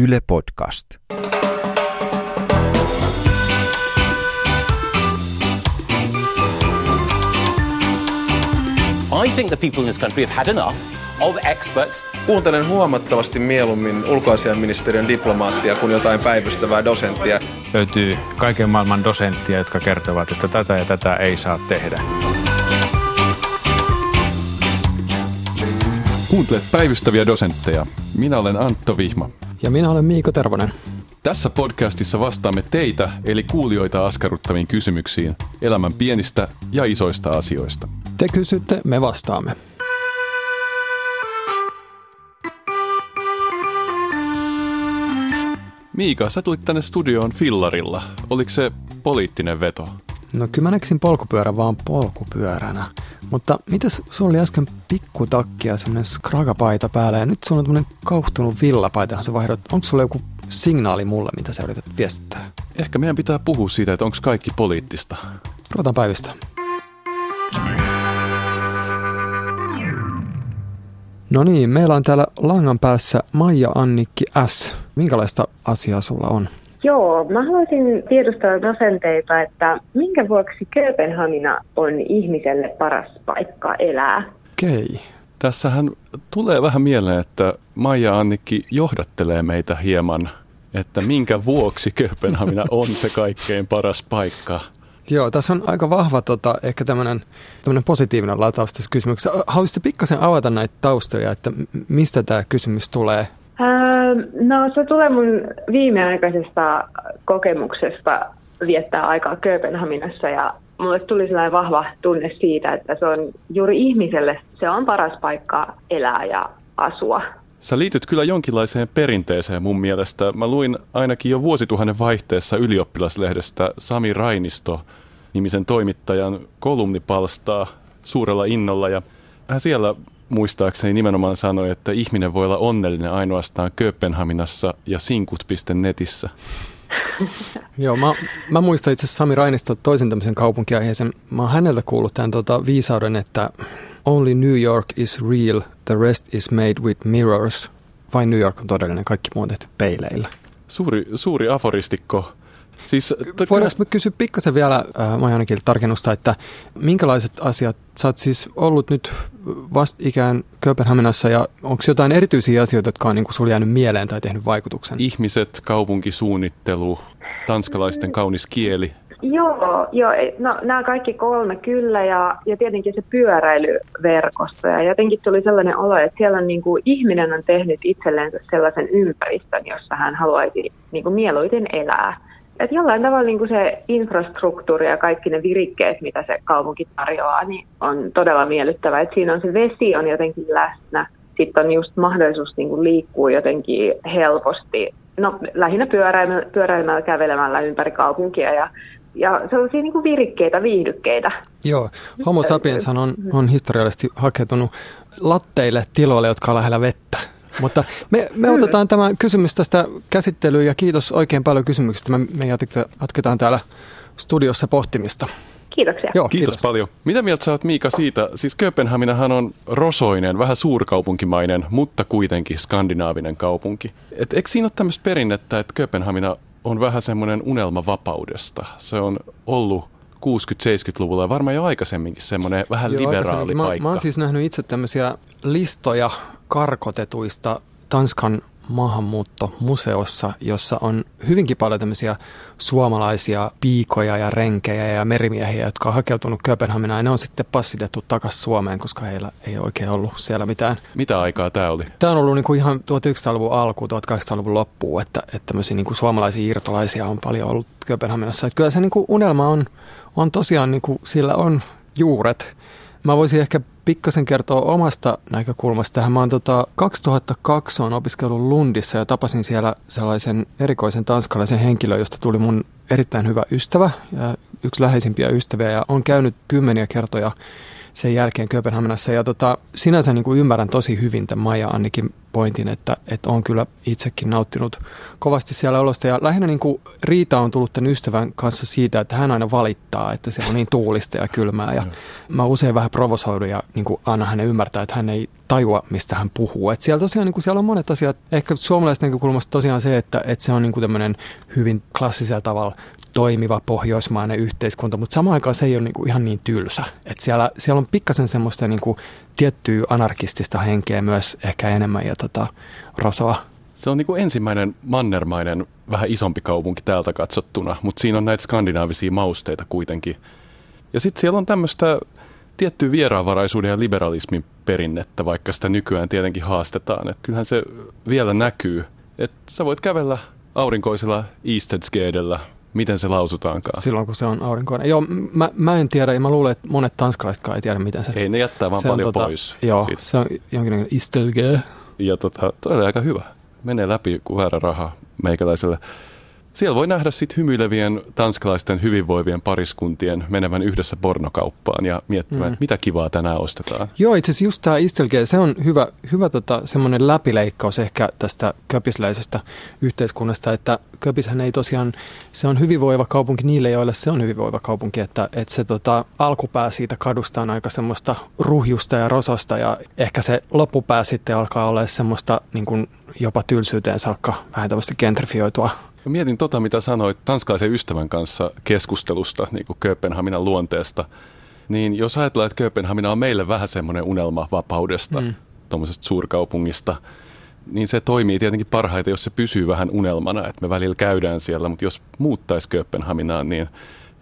Yle Podcast. I think the people in this country have had enough of experts. Kuuntelen huomattavasti mieluummin ulkoasiainministeriön diplomaattia kuin jotain päivystävää dosenttia. Löytyy kaiken maailman dosenttia, jotka kertovat, että tätä ja tätä ei saa tehdä. Kuuntelet päivystäviä dosentteja. Minä olen Antto Vihma. Ja minä olen Miiko Tervonen. Tässä podcastissa vastaamme teitä, eli kuulijoita askarruttaviin kysymyksiin elämän pienistä ja isoista asioista. Te kysytte, me vastaamme. Miika, sä tulit tänne studioon fillarilla. Oliko se poliittinen veto? No kyllä mä näkisin polkupyörän vaan polkupyöränä. Mutta mitäs sulla oli äsken pikkutakki ja semmonen skragapaita päällä ja nyt sulla on tämmönen kauhtunut villapaita, sä vaihdot. Onko sulla joku signaali mulle, mitä sä yrität viestittää? Ehkä meidän pitää puhua siitä, että onko kaikki poliittista. Ruvetaan päivistä. No niin, meillä on täällä langan päässä Maija Annikki S. Minkälaista asiaa sulla on? Joo, mä haluaisin tiedustella dosenteita, että minkä vuoksi Kööpenhamina on ihmiselle paras paikka elää? Okei. Tässähän tulee vähän mieleen, että Maija Annikki johdattelee meitä hieman, että minkä vuoksi Kööpenhamina on se kaikkein paras paikka. Joo, tässä on aika vahva tota, ehkä tämmöinen positiivinen lataus tässä kysymyksessä. Haluaisitko pikkasen avata näitä taustoja, että mistä tämä kysymys tulee? Ää, no se tulee mun viimeaikaisesta kokemuksesta viettää aikaa Kööpenhaminassa ja mulle tuli sellainen vahva tunne siitä, että se on juuri ihmiselle se on paras paikka elää ja asua. Sä liityt kyllä jonkinlaiseen perinteeseen mun mielestä. Mä luin ainakin jo vuosituhannen vaihteessa ylioppilaslehdestä Sami Rainisto nimisen toimittajan kolumnipalstaa suurella innolla ja hän siellä muistaakseni nimenomaan sanoi, että ihminen voi olla onnellinen ainoastaan Kööpenhaminassa ja sinkut.netissä. Joo, mä, mä muistan itse asiassa Sami Rainista toisen tämmöisen kaupunkiaiheisen. Mä oon häneltä kuullut tämän tota, viisauden, että only New York is real, the rest is made with mirrors. Vain New York on todellinen, kaikki muu on tehty peileillä. Suuri, suuri aforistikko. Siis, Voidaanko me kysyä pikkasen vielä äh, ainakin tarkennusta, että minkälaiset asiat, sä oot siis ollut nyt vastikään Kööpenhaminassa ja onko jotain erityisiä asioita, jotka on niin sulla jäänyt mieleen tai tehnyt vaikutuksen? Ihmiset, kaupunkisuunnittelu, tanskalaisten kaunis kieli. Joo, joo no, nämä kaikki kolme kyllä ja, ja tietenkin se pyöräilyverkosto. Ja jotenkin tuli sellainen olo, että siellä on niin kuin, ihminen on tehnyt itselleensä sellaisen ympäristön, jossa hän haluaisi niin kuin, mieluiten elää. Et jollain tavalla niin kuin se infrastruktuuri ja kaikki ne virikkeet, mitä se kaupunki tarjoaa, niin on todella miellyttävä. Et siinä on se vesi on jotenkin läsnä. Sitten on just mahdollisuus niin kuin liikkua jotenkin helposti. No lähinnä pyöräilemällä, pyöräilemällä kävelemällä ympäri kaupunkia ja ja sellaisia niin kuin virikkeitä, viihdykkeitä. Joo, homo sapiens on, on historiallisesti hakeutunut latteille tiloille, jotka on lähellä vettä. Mutta me, me otetaan tämä kysymys tästä käsittelyyn ja kiitos oikein paljon kysymyksistä. Me, me jatketaan täällä studiossa pohtimista. Kiitoksia. Joo, kiitos. kiitos paljon. Mitä mieltä sä oot Miika siitä? Siis Kööpenhaminahan on rosoinen, vähän suurkaupunkimainen, mutta kuitenkin skandinaavinen kaupunki. Et eikö siinä ole tämmöistä perinnettä, että Kööpenhamina on vähän semmoinen unelma vapaudesta. Se on ollut 60-70-luvulla ja varmaan jo aikaisemminkin semmoinen vähän Joo, liberaali mä, paikka. Mä oon siis nähnyt itse tämmöisiä listoja karkotetuista Tanskan maahanmuuttomuseossa, jossa on hyvinkin paljon tämmöisiä suomalaisia piikoja ja renkejä ja merimiehiä, jotka on hakeutunut Kööpenhaminaan ja ne on sitten passitettu takaisin Suomeen, koska heillä ei oikein ollut siellä mitään. Mitä aikaa tämä oli? Tämä on ollut niin kuin ihan 1900-luvun alku, 1800-luvun loppuun, että, että tämmöisiä niin kuin suomalaisia irtolaisia on paljon ollut Kööpenhaminassa. Että kyllä se niin kuin unelma on, on tosiaan, niin kuin, sillä on juuret. Mä voisin ehkä pikkasen kertoa omasta näkökulmasta. Mä oon tota, 2002 on opiskellut Lundissa ja tapasin siellä sellaisen erikoisen tanskalaisen henkilön, josta tuli mun erittäin hyvä ystävä ja yksi läheisimpiä ystäviä ja on käynyt kymmeniä kertoja sen jälkeen Kööpenhaminassa. Ja tota, sinänsä niin kuin ymmärrän tosi hyvin tämän Maija Annikin pointin, että, että on kyllä itsekin nauttinut kovasti siellä olosta. Ja lähinnä niin kuin Riita on tullut tämän ystävän kanssa siitä, että hän aina valittaa, että se on niin tuulista ja kylmää. Ja mä usein vähän provosoidun ja niin kuin anna hänen ymmärtää, että hän ei tajua, mistä hän puhuu. Et siellä tosiaan niin kuin siellä on monet asiat, ehkä suomalaisten näkökulmasta tosiaan se, että, että se on niin kuin tämmöinen hyvin klassisella tavalla toimiva pohjoismainen yhteiskunta, mutta samaan aikaan se ei ole niinku ihan niin tylsä. Et siellä, siellä on pikkasen semmoista niinku tiettyä anarkistista henkeä myös ehkä enemmän ja tota, rosoa. Se on niin kuin ensimmäinen mannermainen, vähän isompi kaupunki täältä katsottuna, mutta siinä on näitä skandinaavisia mausteita kuitenkin. Ja sitten siellä on tämmöistä tiettyä vieraanvaraisuuden ja liberalismin perinnettä, vaikka sitä nykyään tietenkin haastetaan. Et kyllähän se vielä näkyy, että sä voit kävellä aurinkoisella Eastedskedellä miten se lausutaankaan. Silloin kun se on aurinkoinen. Joo, mä, mä en tiedä ja mä luulen, että monet tanskalaisetkaan ei tiedä, miten se... Ei, ne jättää vaan on paljon tota, pois. Joo, siitä. se on jonkinlainen istelge. Ja tota, toi oli aika hyvä. Menee läpi kuin väärä raha meikäläiselle. Siellä voi nähdä sitten hymyilevien tanskalaisten hyvinvoivien pariskuntien menevän yhdessä pornokauppaan ja miettimään, Mm. että mitä kivaa tänään ostetaan. Joo, itse asiassa just tämä istelge, se on hyvä, hyvä tota, semmoinen läpileikkaus ehkä tästä köpisläisestä yhteiskunnasta, että Köpishän ei tosiaan, se on hyvinvoiva kaupunki niille, joille se on hyvinvoiva kaupunki, että, että se tota, alkupää siitä kadusta on aika semmoista ruhjusta ja rososta ja ehkä se loppupää sitten alkaa olla semmoista niin kuin jopa tylsyyteen saakka vähän tämmöistä gentrifioitua mietin tota, mitä sanoit tanskalaisen ystävän kanssa keskustelusta, niin kuin Kööpenhaminan luonteesta. Niin jos ajatellaan, että Kööpenhamina on meille vähän semmoinen unelma vapaudesta, mm. tuommoisesta suurkaupungista, niin se toimii tietenkin parhaiten, jos se pysyy vähän unelmana, että me välillä käydään siellä, mutta jos muuttaisi Kööpenhaminaan, niin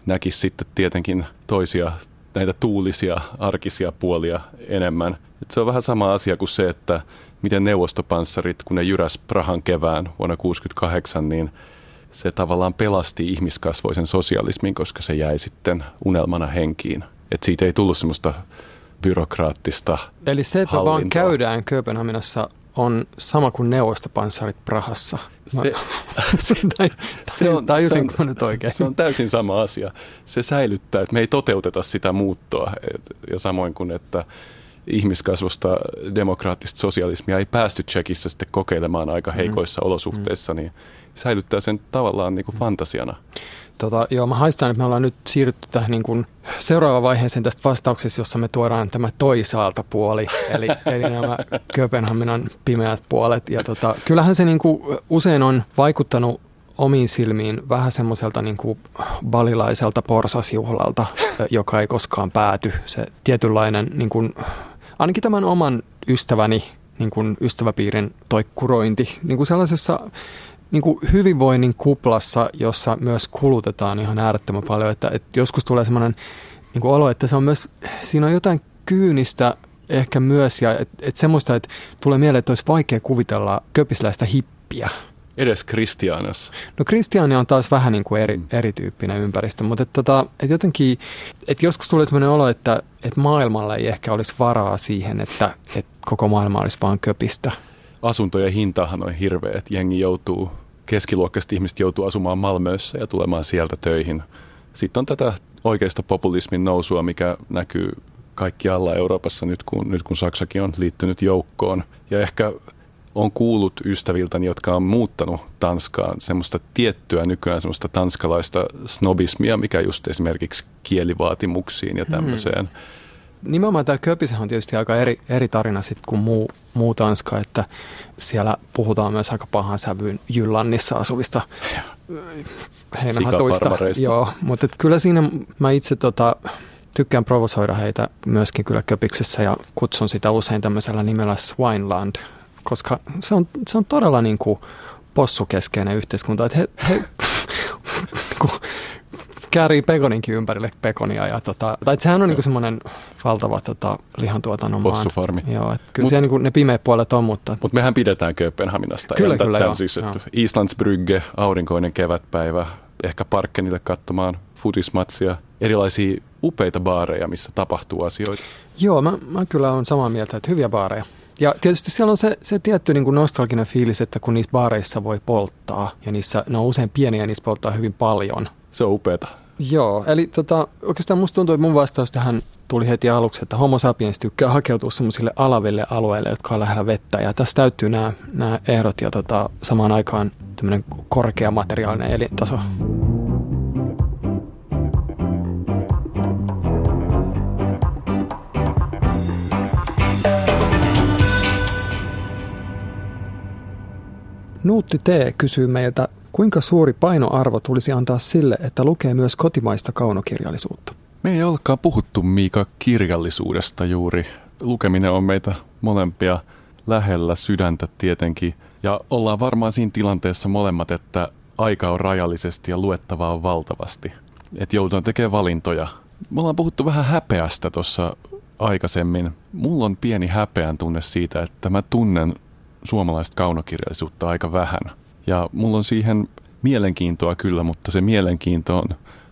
näkisi sitten tietenkin toisia näitä tuulisia, arkisia puolia enemmän. Et se on vähän sama asia kuin se, että miten neuvostopanssarit, kun ne jyräs Prahan kevään vuonna 1968, niin se tavallaan pelasti ihmiskasvoisen sosialismin, koska se jäi sitten unelmana henkiin. Et siitä ei tullut semmoista byrokraattista Eli se, että vaan käydään Kööpenhaminassa on sama kuin neuvostopanssarit Prahassa. Mä- Se, tai, se on- se on- mä nyt oikein? Se on täysin sama asia. Se säilyttää, että me ei toteuteta sitä muuttoa. Et- Ja samoin kuin, että ihmiskasvusta demokraattista sosialismia ei päästy Tsekissä sitten kokeilemaan aika heikoissa olosuhteissa, niin säilyttää sen tavallaan niin kuin fantasiana. Tota, joo, mä haistan, että me ollaan nyt siirrytty tähän niin kuin seuraavaan vaiheeseen tästä vastauksesta, jossa me tuodaan tämä toisaalta puoli, eli, eli nämä Kööpenhaminan pimeät puolet. Ja tota, kyllähän se niin kuin usein on vaikuttanut omiin silmiin vähän semmoiselta niin kuin balilaiselta porsasjuhlalta, joka ei koskaan pääty. Se tietynlainen, niin kuin, ainakin tämän oman ystäväni niin kuin ystäväpiirin toikkurointi, niin kuin sellaisessa niin kuin hyvinvoinnin kuplassa, jossa myös kulutetaan ihan äärettömän paljon. Että, että joskus tulee sellainen niin kuin olo, että se on myös, siinä on jotain kyynistä ehkä myös, ja että että semmoista, että tulee mieleen, että olisi vaikea kuvitella köpisläistä hippiä. Edes Kristianas. No Kristiania on taas vähän niin kuin eri, erityyppinen ympäristö, mutta että, tota, että jotenkin, että joskus tulee sellainen olo, että, että maailmalla ei ehkä olisi varaa siihen, että, että koko maailma olisi vaan köpistä. Asuntojen hintahan on hirveä, että jengi joutuu, keskiluokkaiset ihmiset joutuu asumaan Malmössä ja tulemaan sieltä töihin. Sitten on tätä oikeista populismin nousua, mikä näkyy kaikkialla Euroopassa nyt kun, nyt kun Saksakin on liittynyt joukkoon. Ja ehkä on kuullut ystäviltäni, jotka on muuttanut Tanskaan semmoista tiettyä nykyään semmoista tanskalaista snobismia, mikä just esimerkiksi kielivaatimuksiin ja tämmöiseen. Mm. Nimenomaan tämä Köpishän on tietysti aika eri, eri tarina sitten kuin muu, muu Tanska, että siellä puhutaan myös aika pahan sävyyn Jyllannissa asuvista heinähatuista. Joo, mutta et kyllä siinä mä itse tota, tykkään provosoida heitä myöskin kyllä Köpiksessä ja kutsun sitä usein tämmöisellä nimellä Swineland, koska se on, se on todella niin kuin possukeskeinen yhteiskunta, että he, he käärii pekoninkin ympärille pekonia. Ja tota, tai sehän on niinku semmoinen valtava tota, lihantuotannon maan. Possufarmi. Joo, et kyllä Mut- siellä niinku ne pimeät puolet on, mutta Mutta mehän pidetään Kööpenhaminasta. Kyllä, Ei kyllä, joo, Siis, että joo. Islandsbrygge, aurinkoinen kevätpäivä, ehkä Parkkenille katsomaan futismatsia, erilaisia upeita baareja, missä tapahtuu asioita. joo, mä, mä kyllä on samaa mieltä, että hyviä baareja. Ja tietysti siellä on se, se tietty niin kuin nostalginen fiilis, että kun niissä baareissa voi polttaa, ja niissä, ne on usein pieniä ja niissä polttaa hyvin paljon. Se on upeata. Joo, eli tota, oikeastaan musta tuntuu, että mun vastaus tähän tuli heti aluksi, että homo sapiens tykkää hakeutua semmoisille alaville alueille, jotka on lähellä vettä. Ja tässä täytyy nämä, nämä ehdot ja tota, samaan aikaan tämmöinen korkea materiaalinen elintaso. Nuutti T kysyy meiltä, kuinka suuri painoarvo tulisi antaa sille, että lukee myös kotimaista kaunokirjallisuutta? Me ei olekaan puhuttu Miika kirjallisuudesta juuri. Lukeminen on meitä molempia lähellä sydäntä tietenkin. Ja ollaan varmaan siinä tilanteessa molemmat, että aika on rajallisesti ja luettavaa on valtavasti. Että joudutaan tekemään valintoja. Me ollaan puhuttu vähän häpeästä tuossa aikaisemmin. Mulla on pieni häpeän tunne siitä, että mä tunnen suomalaista kaunokirjallisuutta aika vähän. Ja mulla on siihen mielenkiintoa kyllä, mutta se mielenkiinto on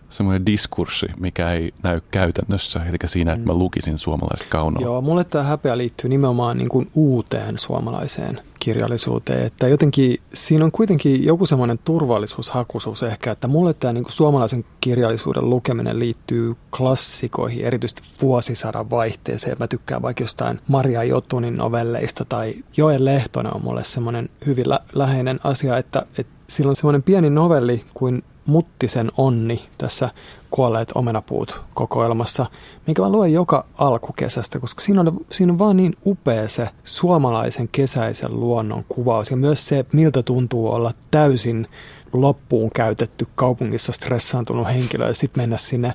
semmoinen diskurssi, mikä ei näy käytännössä, eli siinä, että mä mm. lukisin suomalaista kaunoa. Joo, mulle tämä häpeä liittyy nimenomaan niin kuin uuteen suomalaiseen kirjallisuuteen, että jotenkin siinä on kuitenkin joku semmoinen turvallisuushakuisuus ehkä, että mulle tämä niin kuin suomalaisen kirjallisuuden lukeminen liittyy klassikoihin, erityisesti vuosisadan vaihteeseen. Mä tykkään vaikka jostain Maria Jotunin novelleista tai Joen Lehtonen on mulle semmoinen hyvin lä- läheinen asia, että, että sillä on semmoinen pieni novelli kuin Muttisen onni tässä Kuolleet omenapuut kokoelmassa, minkä mä luen joka alkukesästä, koska siinä on, siinä on vaan niin upea se suomalaisen kesäisen luonnon kuvaus ja myös se, miltä tuntuu olla täysin loppuun käytetty kaupungissa stressaantunut henkilö ja sitten mennä sinne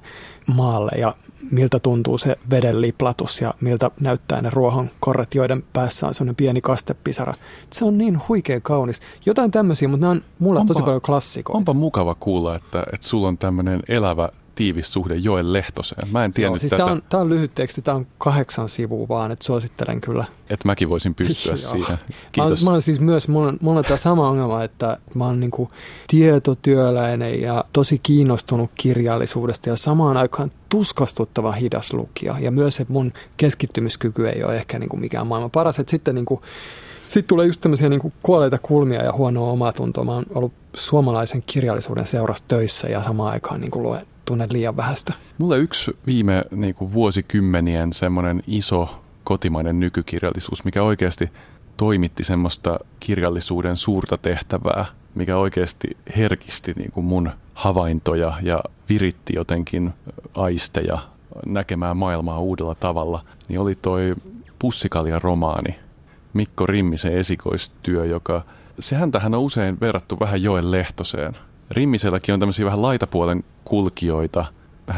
maalle ja miltä tuntuu se veden liplatus ja miltä näyttää ne ruohon korret, joiden päässä on sellainen pieni kastepisara. Se on niin huikea kaunis. Jotain tämmöisiä, mutta nämä on mulle onpa, tosi paljon klassikoita. Onpa mukava kuulla, että, että sulla on tämmöinen elävä tiivis suhde Joel Lehtoseen. Mä en tiennyt Joo, siis tätä. Tämä on, tämä on lyhyt teksti, tämä on kahdeksan sivua vaan, että suosittelen kyllä. Että mäkin voisin pystyä siihen. Kiitos. Mä, mä olen siis myös, mulla on, mulla on tämä sama ongelma, että mä oon niinku tietotyöläinen ja tosi kiinnostunut kirjallisuudesta ja samaan aikaan tuskastuttava hidas lukija. Ja myös, että mun keskittymiskyky ei ole ehkä niinku mikään maailman paras. Että sitten niinku, sitten tulee just tämmöisiä niin kuolleita kulmia ja huonoa omaa tuntoa. Mä oon ollut suomalaisen kirjallisuuden seurassa töissä ja samaan aikaan niin kuin luen, tunnen liian vähästä. Mulle yksi viime niin kuin vuosikymmenien semmoinen iso kotimainen nykykirjallisuus, mikä oikeasti toimitti semmoista kirjallisuuden suurta tehtävää, mikä oikeasti herkisti niin kuin mun havaintoja ja viritti jotenkin aisteja näkemään maailmaa uudella tavalla, niin oli toi Pussikalja romaani, Mikko Rimmisen esikoistyö, joka, sehän tähän on usein verrattu vähän Joen Lehtoseen. Rimmiselläkin on tämmöisiä vähän laitapuolen kulkijoita,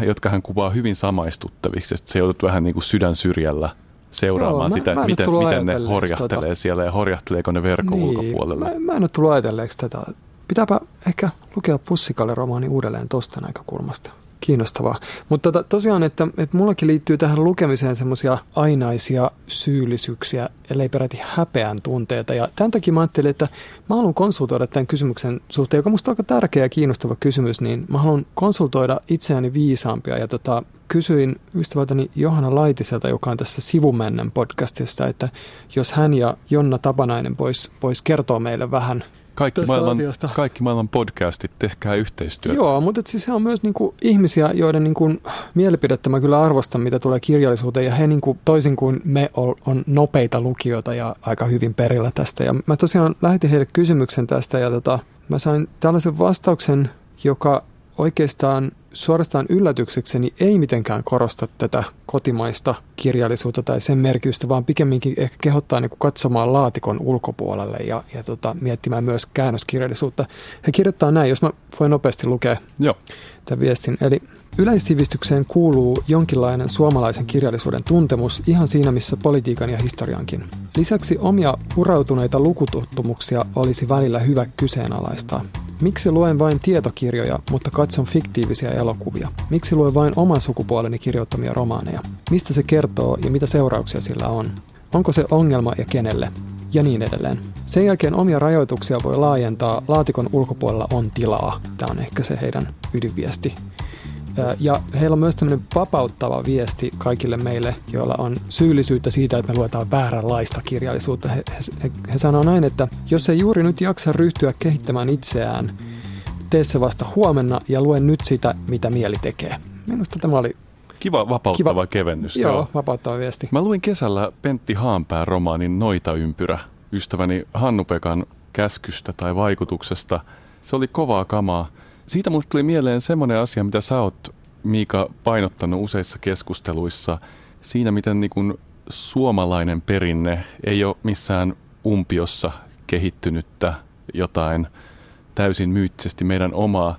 jotka hän kuvaa hyvin samaistuttaviksi, että se joudut vähän niin kuin sydän syrjällä seuraamaan Joo, sitä, mä, mä miten, miten ne horjahtelee tota... siellä ja horjahteleeko ne verkon niin, ulkopuolella. Mä, mä en ole tullut ajatelleeksi tätä. Pitääpä ehkä lukea Pussikalle-romaani uudelleen tuosta näkökulmasta kiinnostavaa. Mutta to, tota, tosiaan, että, että mullakin liittyy tähän lukemiseen semmoisia ainaisia syyllisyyksiä, ellei peräti häpeän tunteita. Ja tämän takia mä ajattelin, että mä haluan konsultoida tämän kysymyksen suhteen, joka musta on aika tärkeä ja kiinnostava kysymys, niin mä haluan konsultoida itseäni viisaampia. Ja tota, kysyin ystävältäni Johanna Laitiselta, joka on tässä Sivumennen podcastista, että jos hän ja Jonna Tapanainen vois, vois kertoa meille vähän – kaikki maailman, asiasta. kaikki maailman podcastit, tehkää yhteistyötä. Joo, mutta siis he on myös niinku ihmisiä, joiden niinku mielipidettä mä kyllä arvostan, mitä tulee kirjallisuuteen. Ja he niinku, toisin kuin me on, on nopeita lukijoita ja aika hyvin perillä tästä. Ja mä tosiaan lähetin heille kysymyksen tästä ja tota, mä sain tällaisen vastauksen, joka oikeastaan suorastaan yllätyksekseni ei mitenkään korosta tätä kotimaista kirjallisuutta tai sen merkitystä, vaan pikemminkin ehkä kehottaa niin katsomaan laatikon ulkopuolelle ja, ja tota, miettimään myös käännöskirjallisuutta. He kirjoittaa näin, jos mä voin nopeasti lukea Joo. tämän viestin. Eli yleissivistykseen kuuluu jonkinlainen suomalaisen kirjallisuuden tuntemus ihan siinä, missä politiikan ja historiankin. Lisäksi omia urautuneita lukututtumuksia olisi välillä hyvä kyseenalaistaa. Miksi luen vain tietokirjoja, mutta katson fiktiivisiä elokuvia? Miksi luen vain oman sukupuoleni kirjoittamia romaaneja? Mistä se kertoo ja mitä seurauksia sillä on? Onko se ongelma ja kenelle? Ja niin edelleen. Sen jälkeen omia rajoituksia voi laajentaa, laatikon ulkopuolella on tilaa. Tämä on ehkä se heidän ydinviesti. Ja heillä on myös tämmöinen vapauttava viesti kaikille meille, joilla on syyllisyyttä siitä, että me luetaan vääränlaista kirjallisuutta. He, he, he sanoo näin, että jos ei juuri nyt jaksa ryhtyä kehittämään itseään, tee se vasta huomenna ja lue nyt sitä, mitä mieli tekee. Minusta tämä oli Kiva vapauttava Kiva. kevennys. joo, vapauttava viesti. Mä luin kesällä Pentti Haanpään romaanin Noita-ympyrä ystäväni Hannu-Pekan käskystä tai vaikutuksesta. Se oli kovaa kamaa. Siitä musta tuli mieleen semmoinen asia, mitä sä oot, Miika, painottanut useissa keskusteluissa. Siinä, miten niin kun suomalainen perinne ei ole missään umpiossa kehittynyttä jotain täysin myyttisesti meidän omaa.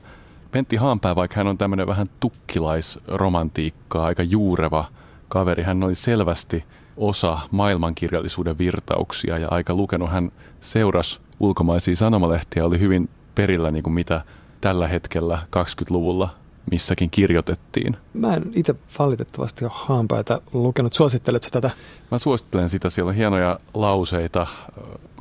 Pentti Haanpää, vaikka hän on tämmöinen vähän tukkilaisromantiikkaa, aika juureva kaveri, hän oli selvästi osa maailmankirjallisuuden virtauksia ja aika lukenut. Hän seurasi ulkomaisia sanomalehtiä oli hyvin perillä, niin kuin mitä tällä hetkellä 20-luvulla missäkin kirjoitettiin. Mä en itse valitettavasti ole haanpäätä lukenut. Suositteletko tätä? Mä suosittelen sitä. Siellä on hienoja lauseita,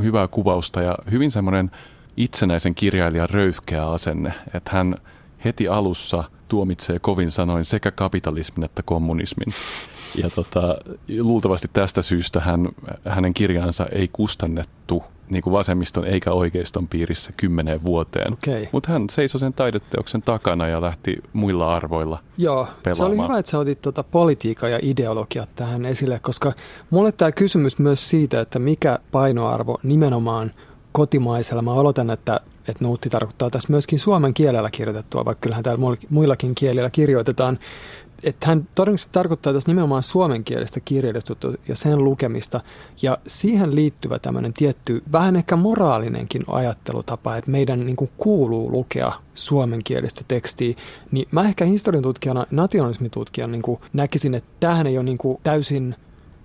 hyvää kuvausta ja hyvin semmoinen itsenäisen kirjailijan röyhkeä asenne, että hän heti alussa tuomitsee kovin sanoin sekä kapitalismin että kommunismin. Ja tota, luultavasti tästä syystä hän, hänen kirjaansa ei kustannettu niin kuin vasemmiston eikä oikeiston piirissä kymmeneen vuoteen. Okei. Mutta hän seisoi sen taideteoksen takana ja lähti muilla arvoilla Joo, se oli pelaamaan. hyvä, että sä otit tuota politiikka ja ideologiat tähän esille, koska mulle tämä kysymys myös siitä, että mikä painoarvo nimenomaan kotimaisella, mä olotan, että, että nuutti tarkoittaa tässä myöskin suomen kielellä kirjoitettua, vaikka kyllähän täällä muillakin kielillä kirjoitetaan, että hän todennäköisesti tarkoittaa tässä nimenomaan suomenkielistä kirjallisuutta ja sen lukemista, ja siihen liittyvä tämmöinen tietty, vähän ehkä moraalinenkin ajattelutapa, että meidän niin kuin kuuluu lukea suomenkielistä tekstiä, niin mä ehkä historian tutkijana, nationalismitutkijana niin kuin näkisin, että tämähän ei ole niin kuin täysin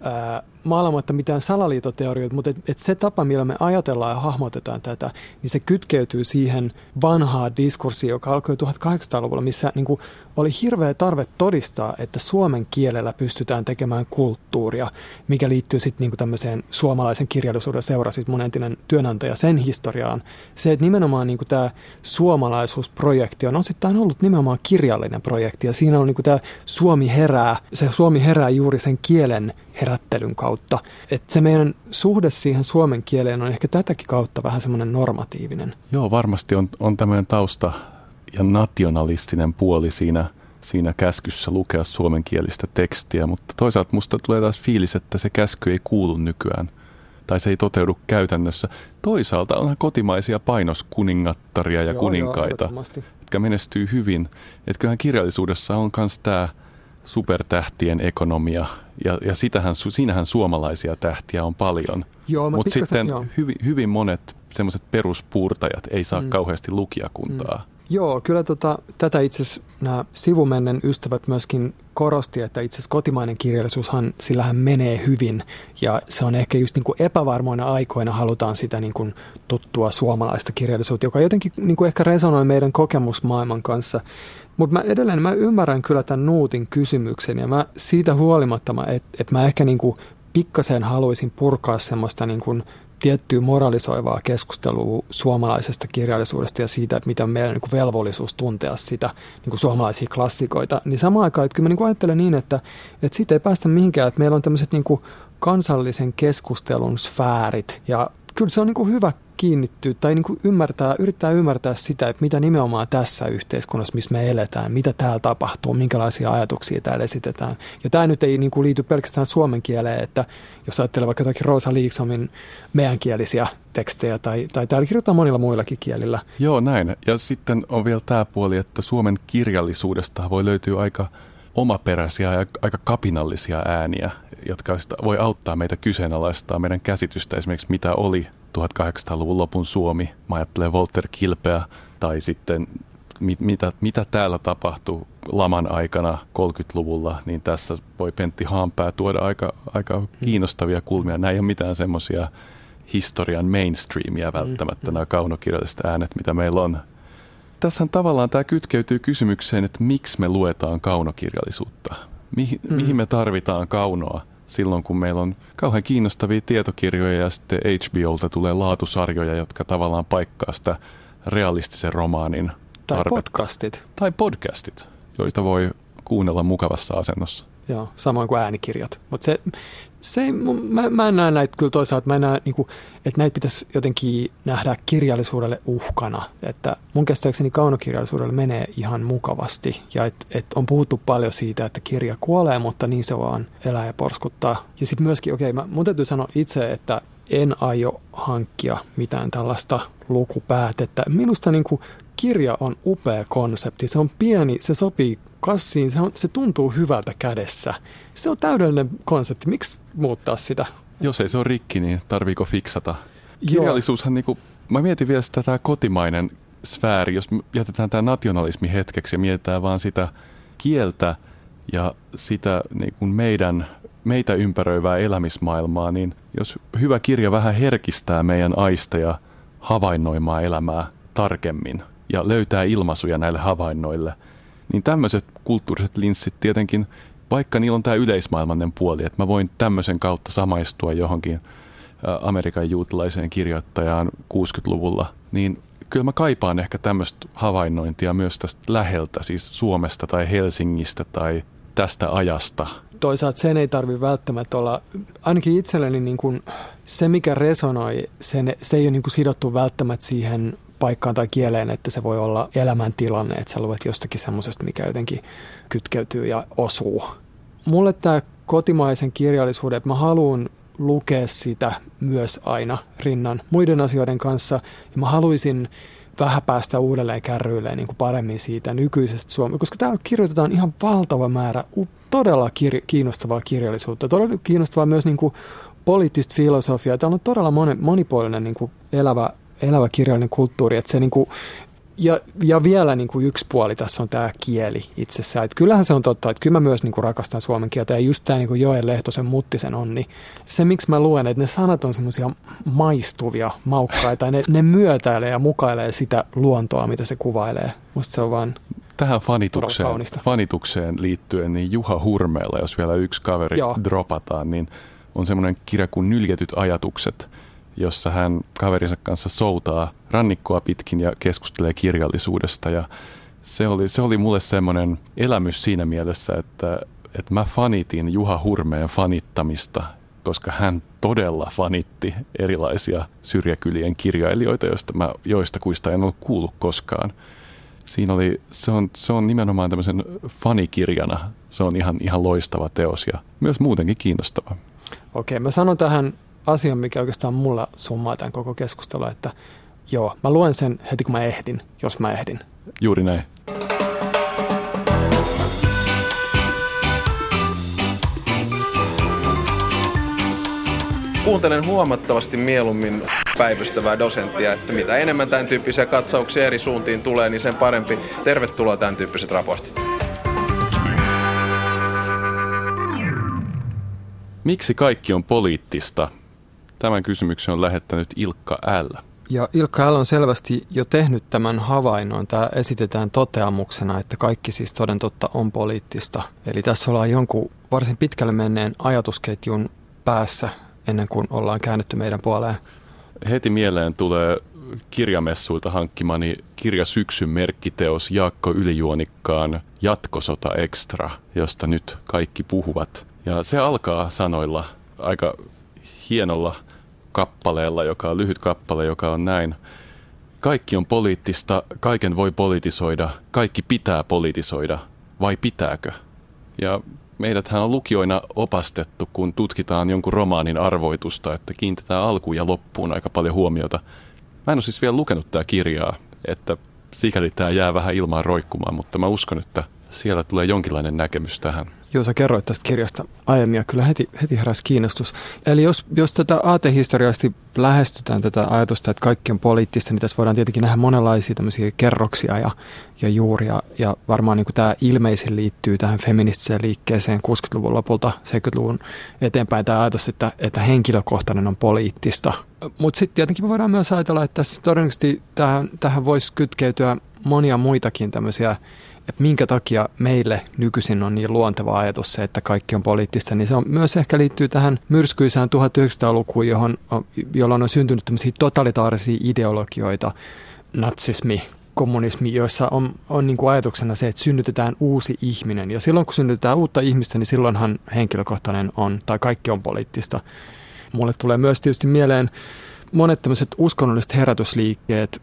ää, maalaamatta mitään salaliitoteorioita, mutta et, et se tapa, millä me ajatellaan ja hahmotetaan tätä, niin se kytkeytyy siihen vanhaan diskurssiin, joka alkoi 1800-luvulla, missä niin kuin, oli hirveä tarve todistaa, että suomen kielellä pystytään tekemään kulttuuria, mikä liittyy sitten niin tämmöiseen suomalaisen kirjallisuuden seura, sit mun entinen työnantaja sen historiaan. Se, että nimenomaan niin tämä suomalaisuusprojekti on osittain ollut nimenomaan kirjallinen projekti, ja siinä on niin tämä Suomi herää, se Suomi herää juuri sen kielen herättelyn kautta. Että se meidän suhde siihen suomen kieleen on ehkä tätäkin kautta vähän semmoinen normatiivinen. Joo, varmasti on, on tämmöinen tausta ja nationalistinen puoli siinä, siinä käskyssä lukea suomenkielistä tekstiä, mutta toisaalta musta tulee taas fiilis, että se käsky ei kuulu nykyään tai se ei toteudu käytännössä. Toisaalta onhan kotimaisia painoskuningattaria ja Joo, kuninkaita, Joo, jotka menestyy hyvin. Että kyllähän kirjallisuudessa on myös tämä supertähtien ekonomia, ja, ja sitähän, siinähän suomalaisia tähtiä on paljon. Mutta sitten joo. hyvin, hyvin monet semmoiset peruspuurtajat ei saa mm. kauheasti lukijakuntaa. Mm. Joo, kyllä tota, tätä itse asiassa nämä sivumennen ystävät myöskin korosti, että itse asiassa kotimainen kirjallisuushan, sillähän menee hyvin ja se on ehkä just niin kuin epävarmoina aikoina halutaan sitä niin kuin tuttua suomalaista kirjallisuutta, joka jotenkin niin kuin ehkä resonoi meidän kokemusmaailman kanssa. Mutta mä edelleen mä ymmärrän kyllä tämän Nuutin kysymyksen ja mä siitä huolimatta, että et mä ehkä niin kuin pikkasen haluaisin purkaa semmoista niin kuin tiettyä moralisoivaa keskustelua suomalaisesta kirjallisuudesta ja siitä, että mitä on meidän niin kuin velvollisuus tuntea sitä niin kuin suomalaisia klassikoita, niin samaan aikaan, että kyllä mä niin kuin ajattelen niin, että, että siitä ei päästä mihinkään, että meillä on tämmöiset niin kuin kansallisen keskustelun sfäärit ja kyllä se on niin kuin hyvä kiinnittyä tai niin kuin ymmärtää, yrittää ymmärtää sitä, että mitä nimenomaan tässä yhteiskunnassa, missä me eletään, mitä täällä tapahtuu, minkälaisia ajatuksia täällä esitetään. Ja tämä nyt ei niin kuin liity pelkästään suomen kieleen, että jos ajattelee vaikka jotakin Rosa Liiksomin meidänkielisiä tekstejä tai, tai täällä kirjoitetaan monilla muillakin kielillä. Joo, näin. Ja sitten on vielä tämä puoli, että Suomen kirjallisuudesta voi löytyä aika omaperäisiä ja aika kapinallisia ääniä, jotka voi auttaa meitä kyseenalaistaa meidän käsitystä esimerkiksi mitä oli 1800-luvun lopun Suomi. Mä ajattelen Walter Kilpeä tai sitten mit, mitä, mitä täällä tapahtui laman aikana 30-luvulla, niin tässä voi Pentti Haanpää tuoda aika, aika kiinnostavia kulmia. Nämä ei ole mitään semmoisia historian mainstreamia välttämättä, nämä kaunokirjalliset äänet, mitä meillä on. Tässähän tavallaan tämä kytkeytyy kysymykseen, että miksi me luetaan kaunokirjallisuutta. Mihin, Mm. mihin me tarvitaan kaunoa silloin, kun meillä on kauhean kiinnostavia tietokirjoja ja sitten HBOlta tulee laatusarjoja, jotka tavallaan paikkaa sitä realistisen romaanin Tai tarvetta. podcastit. Tai podcastit, joita voi kuunnella mukavassa asennossa. Joo, samoin kuin äänikirjat. Mutta se, se mä, mä en näe näitä kyllä toisaalta, mä en näe, niin kuin, että näitä pitäisi jotenkin nähdä kirjallisuudelle uhkana. Että mun käsittääkseni kaunokirjallisuudelle menee ihan mukavasti ja että et on puhuttu paljon siitä, että kirja kuolee, mutta niin se vaan elää ja porskuttaa. Ja sitten myöskin, okei, okay, mun täytyy sanoa itse, että en aio hankkia mitään tällaista lukupäätettä. Minusta niin kuin kirja on upea konsepti. Se on pieni, se sopii kassiin, se, on, se tuntuu hyvältä kädessä. Se on täydellinen konsepti. Miksi muuttaa sitä? Jos ei se ole rikki, niin tarviiko fiksata? Kirjallisuushan, niin kuin, mä mietin vielä sitä tämä kotimainen sfääri, jos jätetään tämä nationalismi hetkeksi ja mietitään vaan sitä kieltä ja sitä niin kuin meidän, meitä ympäröivää elämismaailmaa, niin jos hyvä kirja vähän herkistää meidän aisteja havainnoimaan elämää tarkemmin ja löytää ilmaisuja näille havainnoille – niin tämmöiset kulttuuriset linssit tietenkin, vaikka niillä on tämä yleismaailmannen puoli, että mä voin tämmöisen kautta samaistua johonkin Amerikan juutalaiseen kirjoittajaan 60-luvulla, niin kyllä mä kaipaan ehkä tämmöistä havainnointia myös tästä läheltä, siis Suomesta tai Helsingistä tai tästä ajasta. Toisaalta sen ei tarvi välttämättä olla, ainakin itselleni niin kuin se mikä resonoi, sen, se ei ole niin kuin sidottu välttämättä siihen paikkaan tai kieleen, että se voi olla elämäntilanne, että sä luet jostakin semmoisesta, mikä jotenkin kytkeytyy ja osuu. Mulle tämä kotimaisen kirjallisuuden, että mä haluan lukea sitä myös aina rinnan muiden asioiden kanssa. Ja mä haluaisin vähän päästä uudelleen kärryilleen niin kuin paremmin siitä nykyisestä Suomesta, koska täällä kirjoitetaan ihan valtava määrä todella kir- kiinnostavaa kirjallisuutta, todella kiinnostavaa myös niin kuin poliittista filosofiaa. Täällä on todella monipuolinen niin kuin elävä elävä kirjallinen kulttuuri, että se niin kuin, ja, ja vielä niin kuin yksi puoli tässä on tämä kieli itsessään. Että kyllähän se on totta, että kyllä mä myös niin kuin rakastan suomen kieltä ja just tämä niin kuin Joen Lehtosen muttisen on, niin se miksi mä luen, että ne sanat on semmoisia maistuvia, maukkaita, ne, ne myötäilee ja mukailee sitä luontoa, mitä se kuvailee. Musta se on vaan Tähän fanitukseen, fanitukseen liittyen, niin Juha Hurmeella, jos vielä yksi kaveri Joo. dropataan, niin on semmoinen kirja kuin Nylketyt ajatukset – jossa hän kaverinsa kanssa soutaa rannikkoa pitkin ja keskustelee kirjallisuudesta. Ja se oli, se oli mulle semmoinen elämys siinä mielessä, että, että mä fanitin Juha Hurmeen fanittamista, koska hän todella fanitti erilaisia syrjäkylien kirjailijoita, joista, mä, joista kuista en ollut kuullut koskaan. Siinä oli, se, on, se on nimenomaan tämmöisen fanikirjana, se on ihan, ihan loistava teos ja myös muutenkin kiinnostava. Okei, mä sanon tähän asia, mikä oikeastaan mulla summaa tämän koko keskustelun, että joo, mä luen sen heti kun mä ehdin, jos mä ehdin. Juuri näin. Kuuntelen huomattavasti mieluummin päivystävää dosenttia, että mitä enemmän tämän tyyppisiä katsauksia eri suuntiin tulee, niin sen parempi. Tervetuloa tämän tyyppiset raportit. Miksi kaikki on poliittista? Tämän kysymyksen on lähettänyt Ilkka L. Ja Ilkka L on selvästi jo tehnyt tämän havainnon. Tämä esitetään toteamuksena, että kaikki siis toden totta on poliittista. Eli tässä ollaan jonkun varsin pitkälle menneen ajatusketjun päässä ennen kuin ollaan käännetty meidän puoleen. Heti mieleen tulee kirjamessuilta hankkimani kirjasyksyn merkkiteos Jaakko Ylijuonikkaan Jatkosota Extra, josta nyt kaikki puhuvat. Ja se alkaa sanoilla aika hienolla kappaleella, joka on lyhyt kappale, joka on näin. Kaikki on poliittista, kaiken voi politisoida, kaikki pitää politisoida, vai pitääkö? Ja meidäthän on lukijoina opastettu, kun tutkitaan jonkun romaanin arvoitusta, että kiinnitetään alkuun ja loppuun aika paljon huomiota. Mä en ole siis vielä lukenut tätä kirjaa, että sikäli tämä jää vähän ilmaan roikkumaan, mutta mä uskon, että siellä tulee jonkinlainen näkemys tähän. Joo, sä kerroit tästä kirjasta aiemmin ja kyllä heti, heti heräsi kiinnostus. Eli jos, jos tätä aatehistoriallisesti lähestytään tätä ajatusta, että kaikki on poliittista, niin tässä voidaan tietenkin nähdä monenlaisia tämmöisiä kerroksia ja, ja juuria. Ja varmaan niin kuin tämä ilmeisen liittyy tähän feministiseen liikkeeseen 60-luvun lopulta 70-luvun eteenpäin tämä ajatus, että, että henkilökohtainen on poliittista. Mutta sitten tietenkin me voidaan myös ajatella, että tässä todennäköisesti tähän, tähän voisi kytkeytyä monia muitakin tämmöisiä että minkä takia meille nykyisin on niin luonteva ajatus se, että kaikki on poliittista, niin se on myös ehkä liittyy tähän myrskyisään 1900-lukuun, johon, jolloin on syntynyt tämmöisiä totalitaarisia ideologioita, natsismi, postkommunismi, joissa on, on niin kuin ajatuksena se, että synnytetään uusi ihminen. Ja silloin kun synnytetään uutta ihmistä, niin silloinhan henkilökohtainen on, tai kaikki on poliittista. Mulle tulee myös tietysti mieleen monet tämmöiset uskonnolliset herätysliikkeet.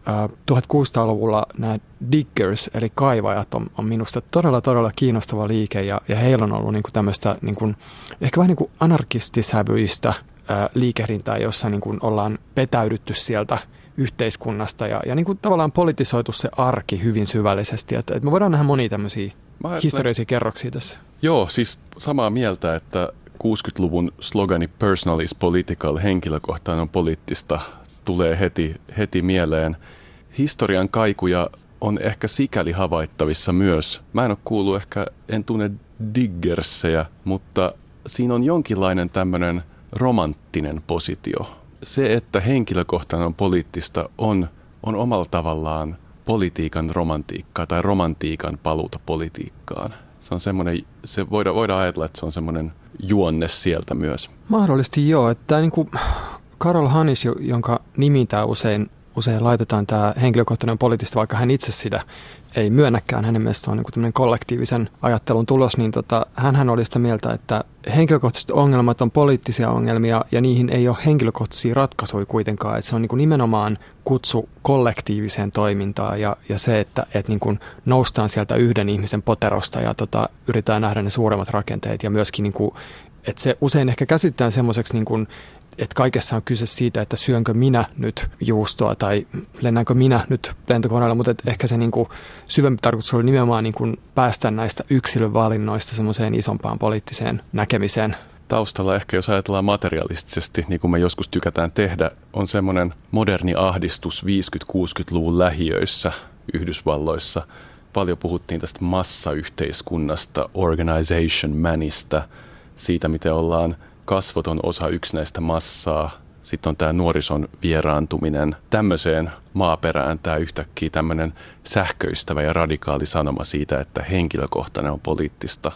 1600-luvulla nämä diggers, eli kaivajat, on, on minusta todella, todella kiinnostava liike, ja, ja heillä on ollut niin kuin tämmöistä niin kuin, ehkä vähän niin kuin anarkistisävyistä liikehdintää, jossa niin kuin ollaan petäydytty sieltä yhteiskunnasta ja, ja niin kuin tavallaan politisoitu se arki hyvin syvällisesti. Että, että me voidaan nähdä monia tämmöisiä historiallisia kerroksia tässä. Joo, siis samaa mieltä, että 60-luvun slogani personal is political, henkilökohtainen on poliittista, tulee heti, heti mieleen. Historian kaikuja on ehkä sikäli havaittavissa myös. Mä en ole kuullut ehkä, en tunne diggersejä, mutta siinä on jonkinlainen tämmöinen romanttinen positio. Se, että henkilökohtainen on poliittista, on, on omalla tavallaan politiikan romantiikkaa tai romantiikan paluuta politiikkaan. Se on semmoinen, se voidaan, voidaan ajatella, että se on semmoinen – juonne sieltä myös. Mahdollisesti joo. Että niin kuin Karol Hanis, jonka nimi tämä usein, usein laitetaan tämä henkilökohtainen poliittista, vaikka hän itse sitä ei myönnäkään, hänen mielestään on niin kollektiivisen ajattelun tulos, niin tota, hän oli sitä mieltä, että henkilökohtaiset ongelmat on poliittisia ongelmia ja niihin ei ole henkilökohtaisia ratkaisuja kuitenkaan. Että se on niin kuin nimenomaan kutsu kollektiiviseen toimintaan ja, ja se, että et niin kuin noustaan sieltä yhden ihmisen poterosta ja tota, yritetään nähdä ne suuremmat rakenteet ja myöskin niin kuin, että se usein ehkä käsittää semmoiseksi niin kuin että kaikessa on kyse siitä, että syönkö minä nyt juustoa tai lennänkö minä nyt lentokoneella, mutta ehkä se niin kuin syvempi tarkoitus oli nimenomaan niin kuin päästä näistä yksilövalinnoista semmoiseen isompaan poliittiseen näkemiseen. Taustalla ehkä, jos ajatellaan materialistisesti, niin kuin me joskus tykätään tehdä, on semmoinen moderni ahdistus 50-60-luvun lähiöissä Yhdysvalloissa. Paljon puhuttiin tästä massayhteiskunnasta, organization manista, siitä miten ollaan kasvoton osa yksinäistä massaa. Sitten on tämä nuorison vieraantuminen. Tämmöiseen maaperään tämä yhtäkkiä tämmöinen sähköistävä ja radikaali sanoma siitä, että henkilökohtainen on poliittista,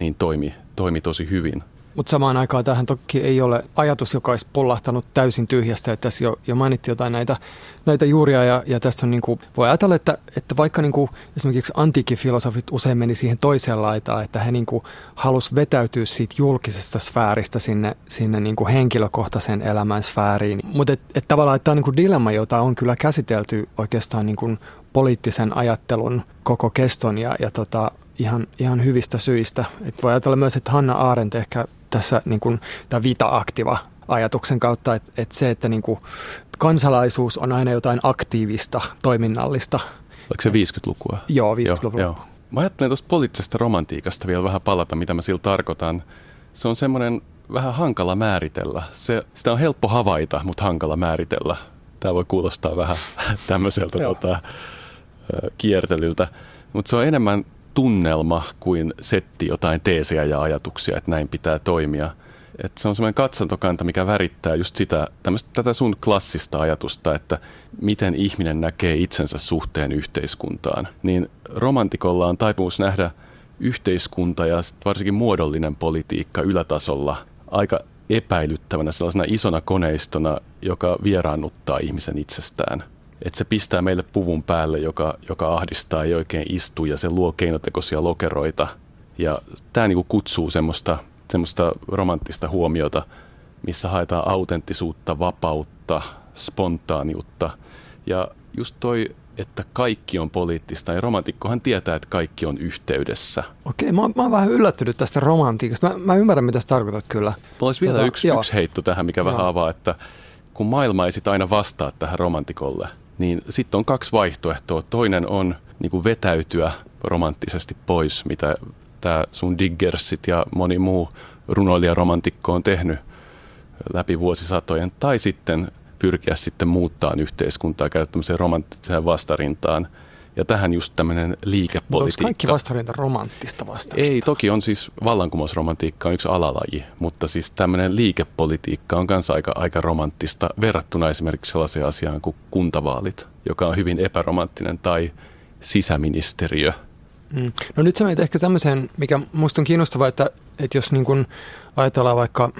niin toimi, toimi tosi hyvin. Mutta samaan aikaan tähän toki ei ole ajatus, joka olisi pollahtanut täysin tyhjästä. Että tässä jo, jo mainittiin jotain näitä, näitä juuria ja, ja tästä on niin kuin, voi ajatella, että, että vaikka niin kuin esimerkiksi antiikkifilosofit usein meni siihen toiseen laitaan, että he niin kuin halusi vetäytyä siitä julkisesta sfääristä sinne, sinne niin kuin henkilökohtaisen elämän sfääriin. Mutta et, et tavallaan että tämä on niin kuin dilemma, jota on kyllä käsitelty oikeastaan niin kuin poliittisen ajattelun koko keston ja, ja tota, ihan, ihan hyvistä syistä. Et voi ajatella myös, että Hanna Arendt ehkä tässä niin kuin, tämä vita-aktiva ajatuksen kautta, että, että se, että niin kuin, kansalaisuus on aina jotain aktiivista, toiminnallista. Oliko se 50-lukua? Joo, 50-lukua. Joo, joo. Mä ajattelin tuosta poliittisesta romantiikasta vielä vähän palata, mitä mä sillä tarkoitan. Se on semmoinen vähän hankala määritellä. Se, sitä on helppo havaita, mutta hankala määritellä. Tämä voi kuulostaa vähän tämmöiseltä tota, kiertelyltä. Mutta se on enemmän tunnelma kuin setti jotain teesejä ja ajatuksia, että näin pitää toimia. Että se on semmoinen katsantokanta, mikä värittää just sitä, tätä sun klassista ajatusta, että miten ihminen näkee itsensä suhteen yhteiskuntaan. Niin romantikolla on taipumus nähdä yhteiskunta ja varsinkin muodollinen politiikka ylätasolla aika epäilyttävänä sellaisena isona koneistona, joka vieraannuttaa ihmisen itsestään – että se pistää meille puvun päälle, joka, joka ahdistaa, ei oikein istu ja se luo keinotekoisia lokeroita. Ja tämä niinku kutsuu semmoista, semmoista romanttista huomiota, missä haetaan autenttisuutta, vapautta, spontaaniutta. Ja just toi, että kaikki on poliittista, ja romantikkohan tietää, että kaikki on yhteydessä. Okei, mä, mä oon vähän yllättynyt tästä romantiikasta. Mä, mä ymmärrän, mitä sä tarkoitat kyllä. Mulla olisi vielä tota, yksi, yksi heitto tähän, mikä joo. vähän avaa, että kun maailma ei sit aina vastaa tähän romantikolle – niin sitten on kaksi vaihtoehtoa. Toinen on niin kuin vetäytyä romanttisesti pois, mitä tämä sun Diggersit ja moni muu runoilija romantikko on tehnyt läpi vuosisatojen, tai sitten pyrkiä sitten muuttaa yhteiskuntaa, käydä tämmöiseen romanttiseen vastarintaan – ja tähän just tämmöinen liikepolitiikka. Onko kaikki vastarinta romanttista vastarinta? Ei, toki on siis vallankumousromantiikka on yksi alalaji, mutta siis tämmöinen liikepolitiikka on kanssa aika, aika romanttista verrattuna esimerkiksi sellaiseen asiaan kuin kuntavaalit, joka on hyvin epäromanttinen, tai sisäministeriö. Mm. No nyt sä ehkä tämmöiseen, mikä musta on kiinnostavaa, että, että jos niin kun ajatellaan vaikka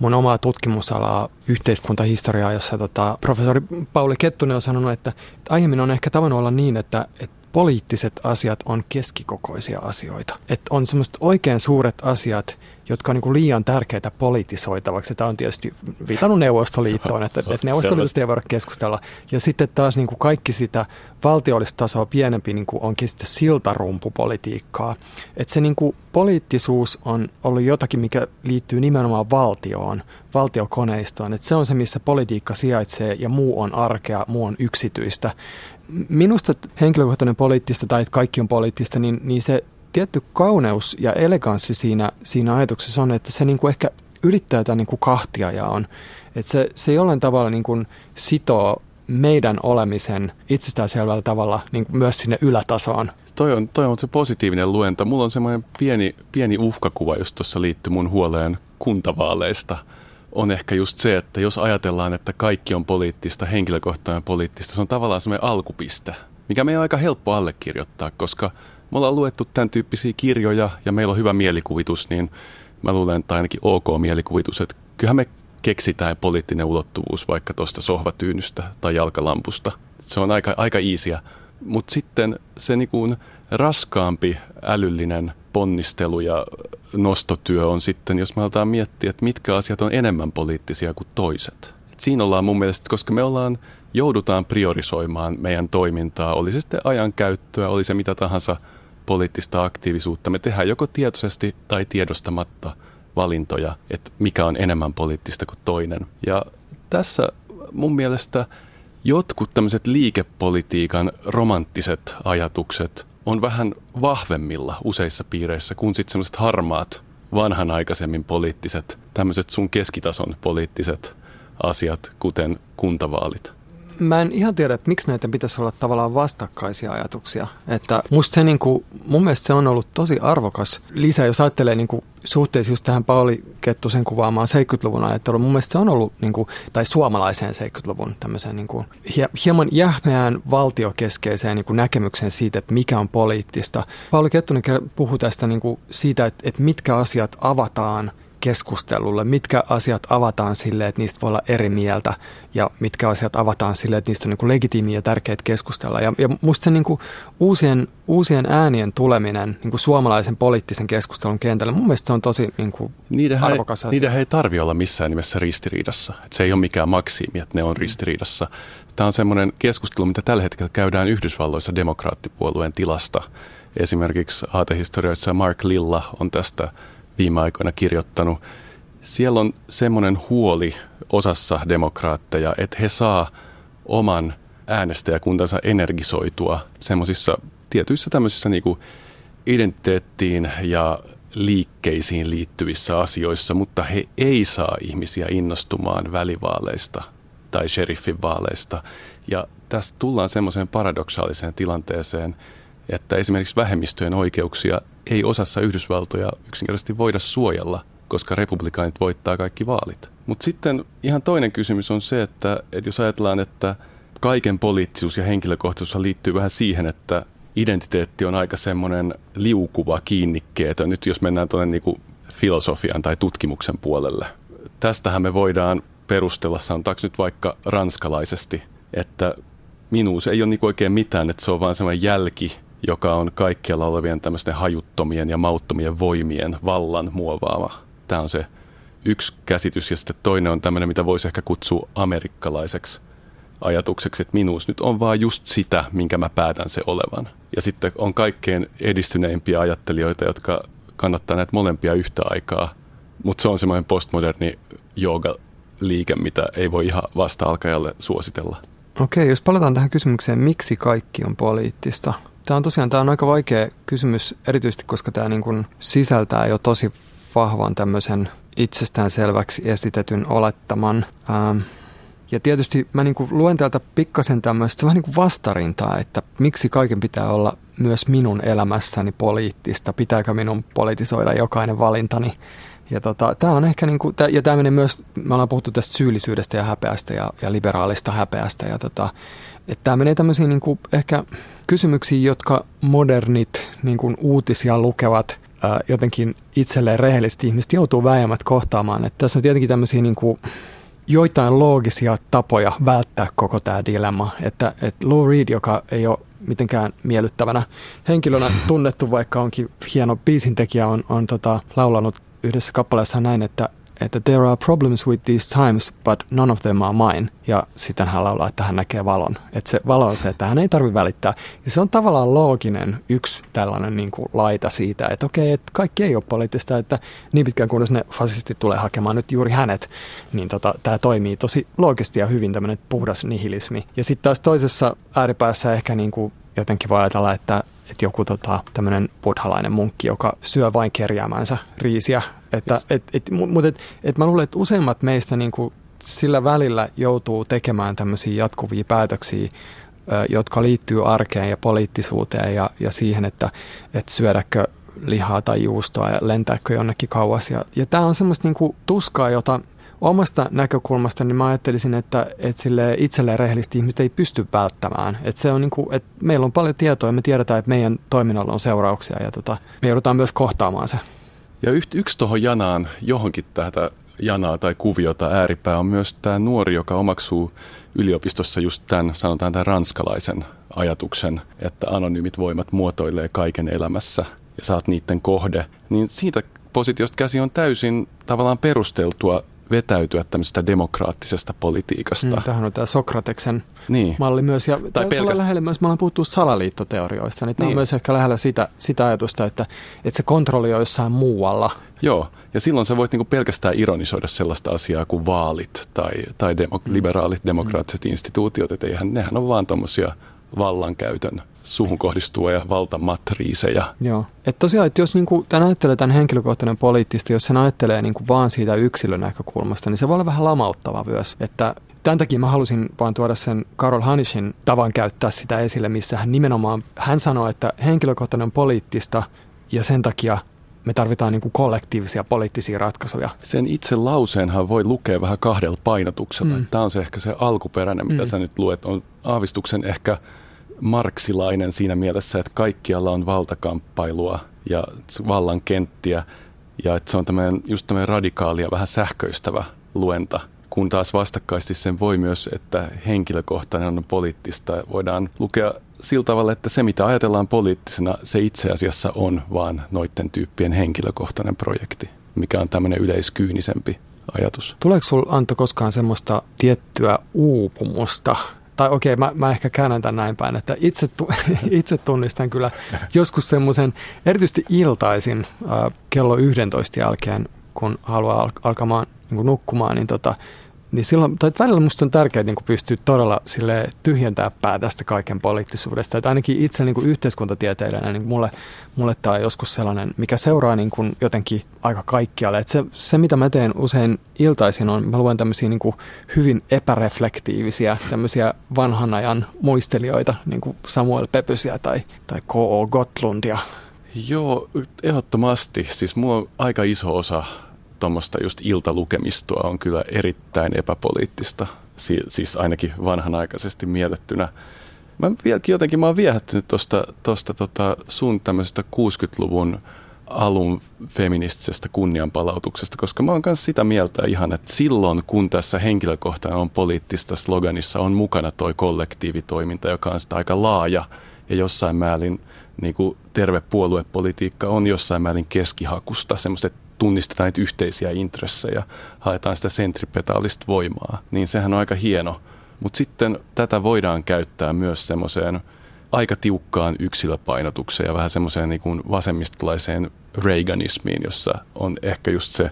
mun omaa tutkimusalaa, yhteiskuntahistoriaa, jossa tota, professori Pauli Kettunen on sanonut, että, aiemmin on ehkä tavannut olla niin, että, että poliittiset asiat on keskikokoisia asioita. Että on semmoiset oikein suuret asiat, jotka on niin liian tärkeitä politisoitavaksi. Tämä on tietysti viitannut Neuvostoliittoon, että, että Neuvostoliitosta ei voida keskustella. Ja sitten taas niin kuin kaikki sitä valtiollista tasoa pienempi niin kuin onkin sitten siltarumpupolitiikkaa. Että se niin kuin poliittisuus on ollut jotakin, mikä liittyy nimenomaan valtioon, valtiokoneistoon. Että se on se, missä politiikka sijaitsee ja muu on arkea, muu on yksityistä minusta henkilökohtainen poliittista tai että kaikki on poliittista, niin, niin se tietty kauneus ja eleganssi siinä, siinä ajatuksessa on, että se niin kuin ehkä ylittää tämän niin kuin kahtia ja on. Että se, se jollain tavalla niin kuin sitoo meidän olemisen itsestäänselvällä tavalla niin kuin myös sinne ylätasoon. Toi on, toi on se positiivinen luenta. Mulla on semmoinen pieni, pieni uhkakuva, jos tuossa liittyy mun huoleen kuntavaaleista – on ehkä just se, että jos ajatellaan, että kaikki on poliittista, henkilökohtainen poliittista, se on tavallaan semmoinen alkupiste, mikä meidän on aika helppo allekirjoittaa, koska me ollaan luettu tämän tyyppisiä kirjoja ja meillä on hyvä mielikuvitus, niin mä luulen, että ainakin ok mielikuvitus, että kyllähän me keksitään poliittinen ulottuvuus vaikka tuosta sohvatyynystä tai jalkalampusta. Se on aika, aika iisiä. Mutta sitten se niin raskaampi älyllinen ponnistelu ja nostotyö on sitten, jos me aletaan miettiä, että mitkä asiat on enemmän poliittisia kuin toiset. Et siinä ollaan mun mielestä, koska me ollaan, joudutaan priorisoimaan meidän toimintaa, oli se sitten ajankäyttöä, oli se mitä tahansa poliittista aktiivisuutta. Me tehdään joko tietoisesti tai tiedostamatta valintoja, että mikä on enemmän poliittista kuin toinen. Ja tässä mun mielestä jotkut tämmöiset liikepolitiikan romanttiset ajatukset on vähän vahvemmilla useissa piireissä kuin sitten semmoiset harmaat, vanhanaikaisemmin poliittiset, tämmöiset sun keskitason poliittiset asiat, kuten kuntavaalit mä en ihan tiedä, että miksi näitä pitäisi olla tavallaan vastakkaisia ajatuksia. Että musta se niin kuin, mun mielestä se on ollut tosi arvokas lisä, jos ajattelee niin kuin suhteessa just tähän Pauli Kettusen kuvaamaan 70-luvun ajatteluun. Mun mielestä se on ollut, niin kuin, tai suomalaiseen 70-luvun tämmöiseen niin kuin, hieman jähmeään valtiokeskeiseen niin kuin näkemykseen siitä, että mikä on poliittista. Pauli Kettunen puhuu tästä niin kuin siitä, että, että mitkä asiat avataan – keskustelulle, mitkä asiat avataan sille, että niistä voi olla eri mieltä ja mitkä asiat avataan sille, että niistä on niin legitiimiä ja tärkeitä keskustella. Ja, ja musta se niin kuin uusien, uusien äänien tuleminen niin kuin suomalaisen poliittisen keskustelun kentälle, mun mielestä se on tosi niin kuin niidenhän arvokas asia. Niiden ei tarvitse olla missään nimessä ristiriidassa. Et se ei ole mikään maksiimi, että ne on ristiriidassa. Tämä on semmoinen keskustelu, mitä tällä hetkellä käydään Yhdysvalloissa demokraattipuolueen tilasta. Esimerkiksi aatehistorioitsija Mark Lilla on tästä viime aikoina kirjoittanut. Siellä on semmoinen huoli osassa demokraatteja, että he saa oman äänestäjäkuntansa energisoitua semmoisissa tietyissä tämmöisissä niin kuin identiteettiin ja liikkeisiin liittyvissä asioissa, mutta he ei saa ihmisiä innostumaan välivaaleista tai sheriffin vaaleista. Ja tässä tullaan semmoiseen paradoksaaliseen tilanteeseen, että esimerkiksi vähemmistöjen oikeuksia ei osassa Yhdysvaltoja yksinkertaisesti voida suojella, koska republikaanit voittaa kaikki vaalit. Mutta sitten ihan toinen kysymys on se, että, että jos ajatellaan, että kaiken poliittisuus ja henkilökohtaisuus liittyy vähän siihen, että identiteetti on aika semmoinen liukuva kiinnikkeetön, nyt jos mennään tuonne niin filosofian tai tutkimuksen puolelle. Tästähän me voidaan perustella, sanotaanko nyt vaikka ranskalaisesti, että minuus ei ole niin oikein mitään, että se on vaan semmoinen jälki joka on kaikkialla olevien tämmöisten hajuttomien ja mauttomien voimien vallan muovaava. Tämä on se yksi käsitys ja sitten toinen on tämmöinen, mitä voisi ehkä kutsua amerikkalaiseksi ajatukseksi, että minuus nyt on vaan just sitä, minkä mä päätän se olevan. Ja sitten on kaikkein edistyneimpiä ajattelijoita, jotka kannattaa näitä molempia yhtä aikaa, mutta se on semmoinen postmoderni liike, mitä ei voi ihan vasta-alkajalle suositella. Okei, jos palataan tähän kysymykseen, miksi kaikki on poliittista, Tämä on tosiaan tämä on aika vaikea kysymys, erityisesti koska tämä niin kuin sisältää jo tosi vahvan tämmöisen itsestään selväksi esitetyn olettaman. Ähm, ja tietysti mä niin kuin luen täältä pikkasen tämmöistä vähän niin kuin vastarintaa, että miksi kaiken pitää olla myös minun elämässäni poliittista, pitääkö minun politisoida jokainen valintani. Ja tota, tämä on ehkä, niin kuin, ja tämä menee myös, me ollaan puhuttu tästä syyllisyydestä ja häpeästä ja, ja liberaalista häpeästä. Ja tota, että tämä menee tämmöisiin niin kuin ehkä kysymyksiin, jotka modernit niin kuin uutisia lukevat ää, jotenkin itselleen rehellisesti ihmiset joutuu vääjäämät kohtaamaan. Että tässä on tietenkin tämmöisiä niin kuin, joitain loogisia tapoja välttää koko tämä dilemma. Että, että Lou Reed, joka ei ole mitenkään miellyttävänä henkilönä tunnettu, vaikka onkin hieno biisintekijä, on, on tota, laulanut yhdessä kappaleessa näin, että että there are problems with these times, but none of them are mine. Ja sitten hän laulaa, että hän näkee valon. Että se valo on se, että hän ei tarvitse välittää. Ja se on tavallaan looginen yksi tällainen niin kuin laita siitä, että okei, että kaikki ei ole poliittista, että niin pitkään kunnes ne fasistit tulee hakemaan nyt juuri hänet, niin tota, tämä toimii tosi loogisesti ja hyvin tämmöinen puhdas nihilismi. Ja sitten taas toisessa ääripäässä ehkä niin kuin jotenkin voi ajatella, että, että joku tota, tämmöinen buddhalainen munkki, joka syö vain kerjäämänsä riisiä. Että, yes. et, et, mutta et, et mä luulen, että useimmat meistä niin kuin sillä välillä joutuu tekemään tämmöisiä jatkuvia päätöksiä, jotka liittyy arkeen ja poliittisuuteen ja, ja siihen, että, että syödäkö lihaa tai juustoa ja lentääkö jonnekin kauas. Ja, ja tämä on semmoista niin kuin tuskaa, jota omasta näkökulmasta niin mä ajattelisin, että, että sille itselleen rehellisesti ihmiset ei pysty välttämään. Että se on niin kuin, että meillä on paljon tietoa ja me tiedetään, että meidän toiminnalla on seurauksia ja tota, me joudutaan myös kohtaamaan se. Ja yksi, yksi tuohon janaan, johonkin tätä janaa tai kuviota ääripää on myös tämä nuori, joka omaksuu yliopistossa just tämän, sanotaan tämän ranskalaisen ajatuksen, että anonyymit voimat muotoilee kaiken elämässä ja saat niiden kohde. Niin siitä positiosta käsi on täysin tavallaan perusteltua vetäytyä tämmöisestä demokraattisesta politiikasta. Mm, tähän on tämä Sokrateksen niin. malli myös. Ja tai pelkästään... lähelle myös, me ollaan puhuttu salaliittoteorioista, niin, niin. tämä on myös ehkä lähellä sitä, sitä ajatusta, että, että se kontrolli on jossain muualla. Joo, ja silloin sä voit niinku pelkästään ironisoida sellaista asiaa kuin vaalit tai, tai demo, mm. liberaalit demokraattiset mm. instituutiot, että eihän, nehän on vaan tuommoisia vallankäytön suhun kohdistuvia valtamatriiseja. Joo. Et tosiaan, että jos niinku, tämän ajattelee tämän henkilökohtainen poliittista, jos sen ajattelee niinku vaan siitä yksilön näkökulmasta, niin se voi olla vähän lamauttava myös. Että Tämän takia mä halusin vaan tuoda sen Karol Hanishin tavan käyttää sitä esille, missä hän nimenomaan, hän sanoi, että henkilökohtainen on poliittista ja sen takia me tarvitaan niin kuin kollektiivisia poliittisia ratkaisuja. Sen itse lauseenhan voi lukea vähän kahdella painotuksella. Mm. Tämä on se ehkä se alkuperäinen, mitä mm. sä nyt luet, on aavistuksen ehkä marksilainen siinä mielessä, että kaikkialla on valtakamppailua ja vallan kenttiä ja että se on tämmöinen, just tämmöinen radikaali ja vähän sähköistävä luenta, kun taas vastakkaisesti sen voi myös, että henkilökohtainen on poliittista. Voidaan lukea sillä tavalla, että se mitä ajatellaan poliittisena, se itse asiassa on vaan noiden tyyppien henkilökohtainen projekti, mikä on tämmöinen yleiskyynisempi ajatus. Tuleeko sinulla Anto koskaan semmoista tiettyä uupumusta tai okei, mä, mä ehkä käännän tämän näin päin, että itse, itse tunnistan kyllä joskus semmoisen, erityisesti iltaisin äh, kello 11 jälkeen, kun haluaa al- alkamaan niin nukkumaan, niin tota, niin silloin, tai välillä musta on tärkeää niin pystyä todella sille tyhjentää pää tästä kaiken poliittisuudesta. Että ainakin itse niin yhteiskuntatieteilijänä niin mulle, mulle tämä on joskus sellainen, mikä seuraa niin kuin jotenkin aika kaikkialle. Että se, se, mitä mä teen usein iltaisin on, mä luen tämmöisiä niin hyvin epäreflektiivisiä, tämmöisiä vanhan ajan muistelijoita, niin kuin Samuel Pepysiä tai, tai K.O. Gottlundia. Joo, ehdottomasti. Siis mulla on aika iso osa tuommoista just iltalukemistoa on kyllä erittäin epäpoliittista, siis ainakin vanhanaikaisesti mielettynä. Mä vieläkin jotenkin, mä oon viehättynyt tuosta tosta, tota sun tämmöisestä 60-luvun alun feministisestä kunnianpalautuksesta, koska mä oon myös sitä mieltä ihan, että silloin kun tässä henkilökohtainen on poliittista sloganissa on mukana toi kollektiivitoiminta, joka on sitä aika laaja ja jossain määrin niin kuin terve puoluepolitiikka on jossain määrin keskihakusta, semmoista, tunnistetaan niitä yhteisiä intressejä, haetaan sitä sentripetaalista voimaa, niin sehän on aika hieno. Mutta sitten tätä voidaan käyttää myös semmoiseen aika tiukkaan yksilöpainotukseen ja vähän semmoiseen niin vasemmistolaiseen Reaganismiin, jossa on ehkä just se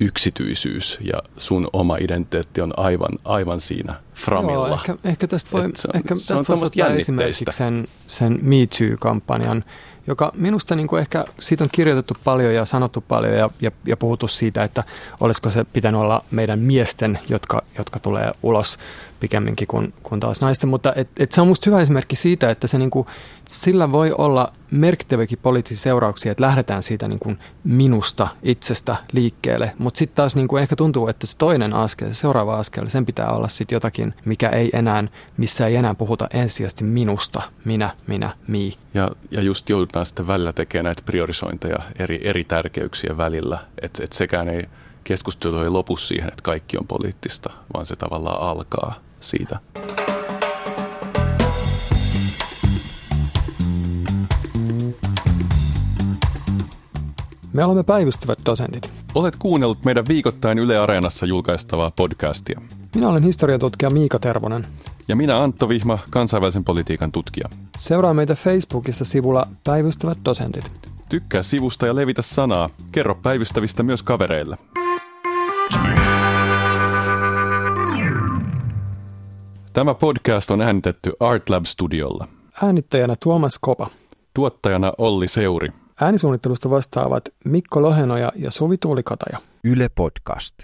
yksityisyys ja sun oma identiteetti on aivan, aivan siinä framilla. Joo, ehkä, ehkä tästä voi, se on, ehkä se tästä on voi esimerkiksi sen, sen Me Too-kampanjan, joka minusta niin kuin ehkä siitä on kirjoitettu paljon ja sanottu paljon ja, ja, ja puhuttu siitä, että olisiko se pitänyt olla meidän miesten, jotka, jotka tulee ulos pikemminkin kuin, kuin taas naisten. Mutta et, et se on minusta hyvä esimerkki siitä, että se niin kuin, sillä voi olla merkittäviäkin poliittisia seurauksia, että lähdetään siitä niin kuin minusta itsestä liikkeelle. Mutta sitten taas niin kuin ehkä tuntuu, että se toinen askel, se seuraava askel, sen pitää olla sitten jotakin mikä ei enää, missä ei enää puhuta ensisijaisesti minusta, minä, minä, mi. Ja, ja just joudutaan sitten välillä tekemään näitä priorisointeja eri, eri tärkeyksien välillä, että et sekään ei keskustelu ei lopu siihen, että kaikki on poliittista, vaan se tavallaan alkaa siitä. Me olemme päivystävät dosentit. Olet kuunnellut meidän viikoittain Yle Areenassa julkaistavaa podcastia. Minä olen historiatutkija Miika Tervonen. Ja minä Antto Vihma, kansainvälisen politiikan tutkija. Seuraa meitä Facebookissa sivulla Päivystävät dosentit. Tykkää sivusta ja levitä sanaa. Kerro päivystävistä myös kavereille. Tämä podcast on äänitetty Artlab Studiolla. Äänittäjänä Tuomas Kopa. Tuottajana Olli Seuri. Äänisuunnittelusta vastaavat Mikko Lohenoja ja Suvi Tuulikataja. Yle Podcast.